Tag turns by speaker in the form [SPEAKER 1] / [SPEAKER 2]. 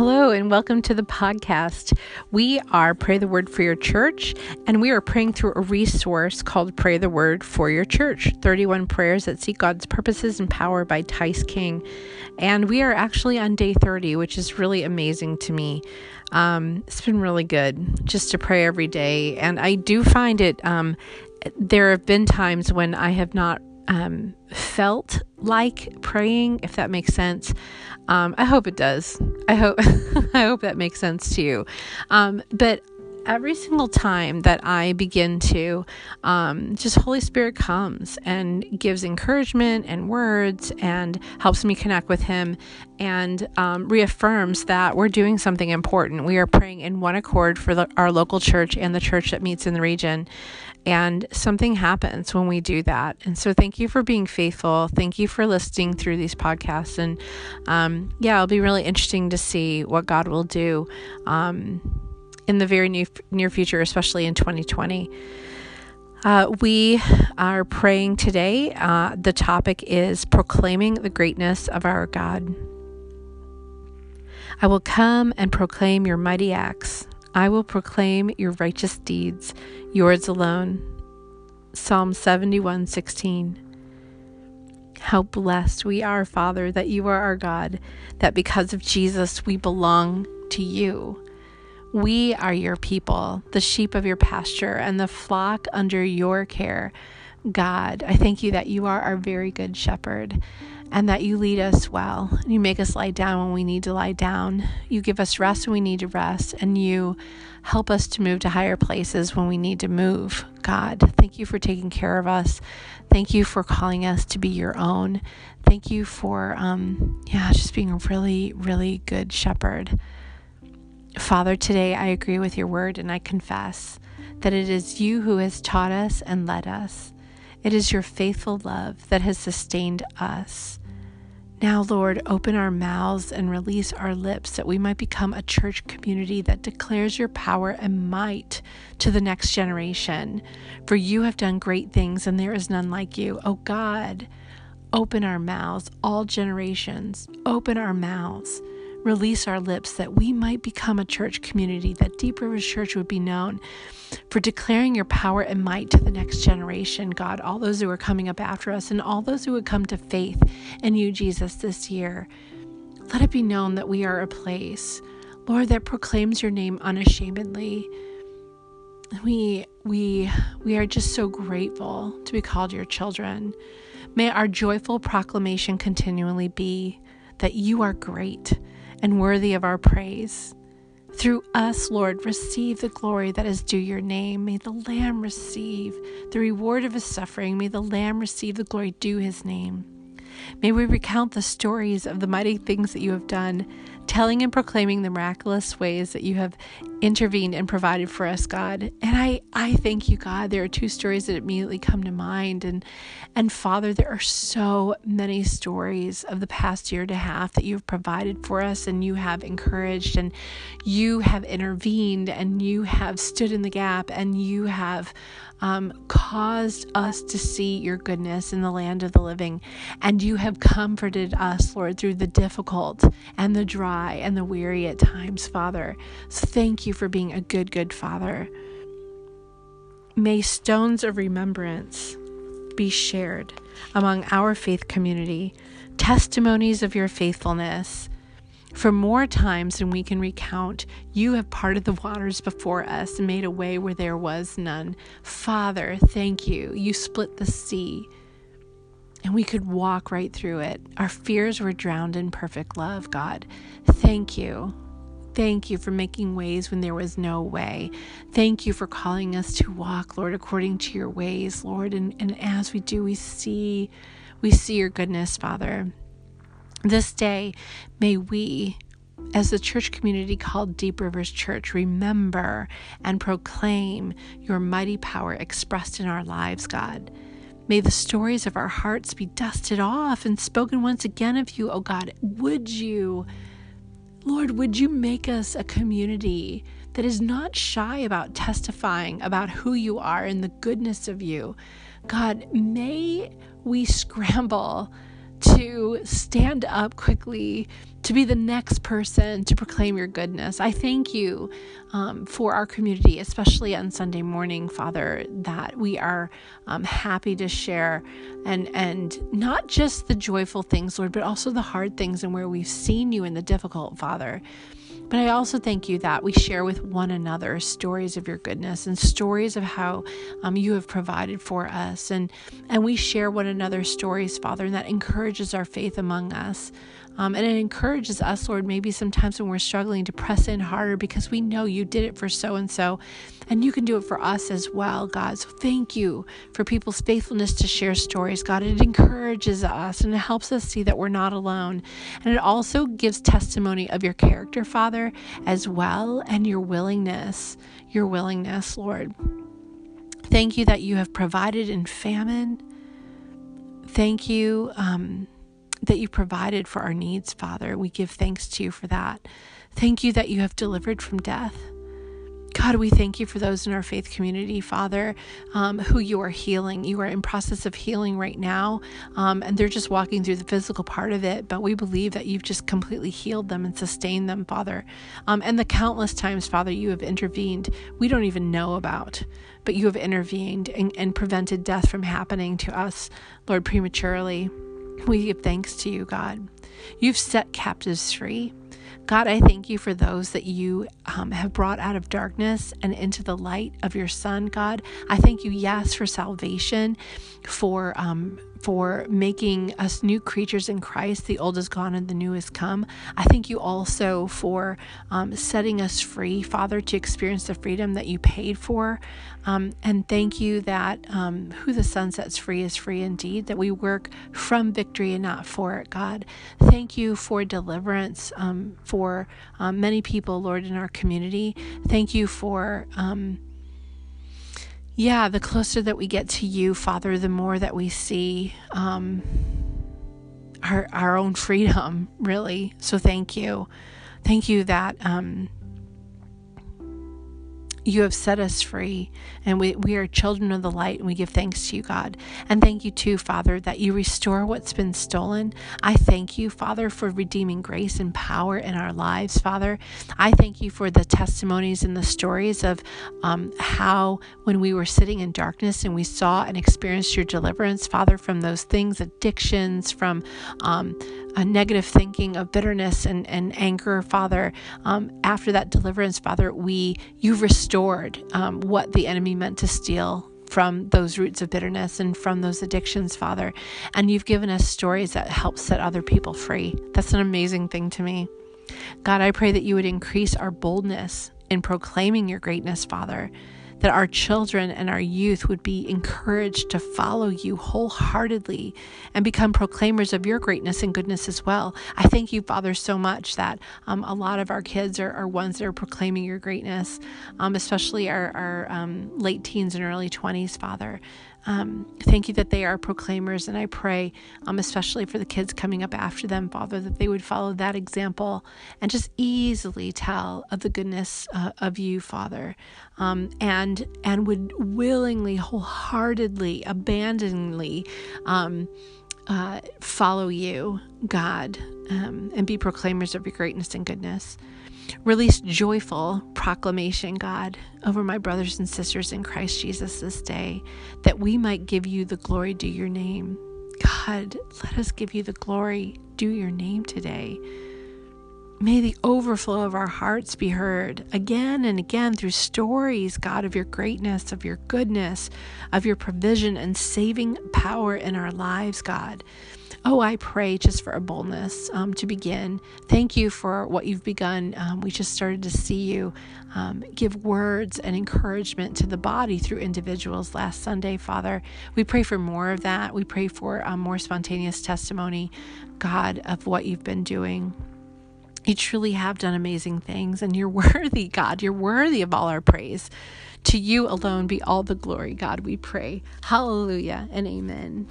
[SPEAKER 1] Hello, and welcome to the podcast. We are Pray the Word for Your Church, and we are praying through a resource called Pray the Word for Your Church 31 Prayers that Seek God's Purposes and Power by Tice King. And we are actually on day 30, which is really amazing to me. Um, it's been really good just to pray every day. And I do find it, um, there have been times when I have not um, felt like praying, if that makes sense. Um, I hope it does. I hope I hope that makes sense to you. Um, but every single time that I begin to, um, just Holy Spirit comes and gives encouragement and words and helps me connect with Him and um, reaffirms that we're doing something important. We are praying in one accord for the, our local church and the church that meets in the region. And something happens when we do that. And so, thank you for being faithful. Thank you for listening through these podcasts. And um, yeah, it'll be really interesting to see what God will do um, in the very near, near future, especially in 2020. Uh, we are praying today. Uh, the topic is proclaiming the greatness of our God. I will come and proclaim your mighty acts. I will proclaim your righteous deeds, yours alone. Psalm 71 16. How blessed we are, Father, that you are our God, that because of Jesus we belong to you. We are your people, the sheep of your pasture, and the flock under your care. God, I thank you that you are our very good shepherd and that you lead us well. You make us lie down when we need to lie down. You give us rest when we need to rest, and you help us to move to higher places when we need to move. God, thank you for taking care of us. Thank you for calling us to be your own. Thank you for, um, yeah, just being a really, really good shepherd. Father, today I agree with your word and I confess that it is you who has taught us and led us. It is your faithful love that has sustained us. Now, Lord, open our mouths and release our lips that we might become a church community that declares your power and might to the next generation. For you have done great things and there is none like you. Oh God, open our mouths, all generations, open our mouths release our lips that we might become a church community, that Deep Rivers Church would be known for declaring your power and might to the next generation, God, all those who are coming up after us, and all those who would come to faith in you, Jesus, this year. Let it be known that we are a place, Lord, that proclaims your name unashamedly. We we we are just so grateful to be called your children. May our joyful proclamation continually be that you are great and worthy of our praise. Through us, Lord, receive the glory that is due your name. May the Lamb receive the reward of his suffering. May the Lamb receive the glory due his name. May we recount the stories of the mighty things that you have done, telling and proclaiming the miraculous ways that you have intervened and provided for us, God. And I, I thank you, God. There are two stories that immediately come to mind. And and Father, there are so many stories of the past year and a half that you've provided for us and you have encouraged and you have intervened and you have stood in the gap and you have um, caused us to see your goodness in the land of the living. And you have comforted us, Lord, through the difficult and the dry and the weary at times, Father. So thank you for being a good, good Father. May stones of remembrance be shared among our faith community, testimonies of your faithfulness for more times than we can recount, you have parted the waters before us and made a way where there was none. Father, thank you. You split the sea and we could walk right through it. Our fears were drowned in perfect love, God. Thank you. Thank you for making ways when there was no way. Thank you for calling us to walk, Lord, according to your ways, Lord. And, and as we do, we see we see your goodness, Father. This day, may we, as the church community called Deep Rivers Church, remember and proclaim your mighty power expressed in our lives, God. May the stories of our hearts be dusted off and spoken once again of you, oh God. Would you, Lord, would you make us a community that is not shy about testifying about who you are and the goodness of you? God, may we scramble to stand up quickly, to be the next person to proclaim your goodness. I thank you um, for our community, especially on Sunday morning, Father, that we are um, happy to share and and not just the joyful things, Lord, but also the hard things and where we've seen you in the difficult, Father. But I also thank you that we share with one another stories of your goodness and stories of how um, you have provided for us. And, and we share one another's stories, Father, and that encourages our faith among us. Um, and it encourages us, Lord, maybe sometimes when we're struggling to press in harder because we know you did it for so and so, and you can do it for us as well, God. So thank you for people's faithfulness to share stories, God. It encourages us and it helps us see that we're not alone. And it also gives testimony of your character, Father, as well, and your willingness, your willingness, Lord. Thank you that you have provided in famine. Thank you. Um, that you provided for our needs, Father. We give thanks to you for that. Thank you that you have delivered from death. God, we thank you for those in our faith community, Father, um, who you are healing. You are in process of healing right now, um, and they're just walking through the physical part of it. But we believe that you've just completely healed them and sustained them, Father. Um, and the countless times, Father, you have intervened, we don't even know about, but you have intervened and, and prevented death from happening to us, Lord, prematurely. We give thanks to you, God. You've set captives free. God, I thank you for those that you um, have brought out of darkness and into the light of your Son, God. I thank you, yes, for salvation, for um, for making us new creatures in Christ. The old is gone and the new has come. I thank you also for um, setting us free, Father, to experience the freedom that you paid for. Um, and thank you that um, who the Son sets free is free indeed, that we work from victory and not for it, God. Thank you for deliverance um, for um, many people, Lord, in our community. Thank you for. Yeah, the closer that we get to you, Father, the more that we see um, our our own freedom, really. So thank you, thank you that um, you have set us free, and we, we are children of the light, and we give thanks to you, God. And thank you, too, Father, that you restore what's been stolen. I thank you, Father, for redeeming grace and power in our lives, Father. I thank you for the testimonies and the stories of um, how, when we were sitting in darkness and we saw and experienced your deliverance, Father, from those things, addictions, from um, a negative thinking of bitterness and, and anger, Father. Um, after that deliverance, Father, we you've restored um, what the enemy meant to steal from those roots of bitterness and from those addictions, Father. And you've given us stories that help set other people free. That's an amazing thing to me. God, I pray that you would increase our boldness in proclaiming your greatness, Father that our children and our youth would be encouraged to follow you wholeheartedly and become proclaimers of your greatness and goodness as well. I thank you, Father, so much that um, a lot of our kids are, are, ones that are proclaiming your greatness, um, especially our, our um, late teens and early 20s, Father. Um, thank you that they are proclaimers, and I pray, um, especially for the kids coming up after them, Father, that they would follow that example and just easily tell of the goodness uh, of you, Father, um, and and would willingly, wholeheartedly, abandoningly um, uh, follow you, God, um, and be proclaimers of your greatness and goodness. Release joyful proclamation, God, over my brothers and sisters in Christ Jesus this day, that we might give you the glory due your name. God, let us give you the glory due your name today. May the overflow of our hearts be heard again and again through stories, God, of your greatness, of your goodness, of your provision and saving power in our lives, God. Oh, I pray just for a boldness um, to begin. Thank you for what you've begun. Um, we just started to see you um, give words and encouragement to the body through individuals last Sunday, Father. We pray for more of that. We pray for more spontaneous testimony, God, of what you've been doing. You truly have done amazing things, and you're worthy, God. You're worthy of all our praise. To you alone be all the glory, God, we pray. Hallelujah and amen.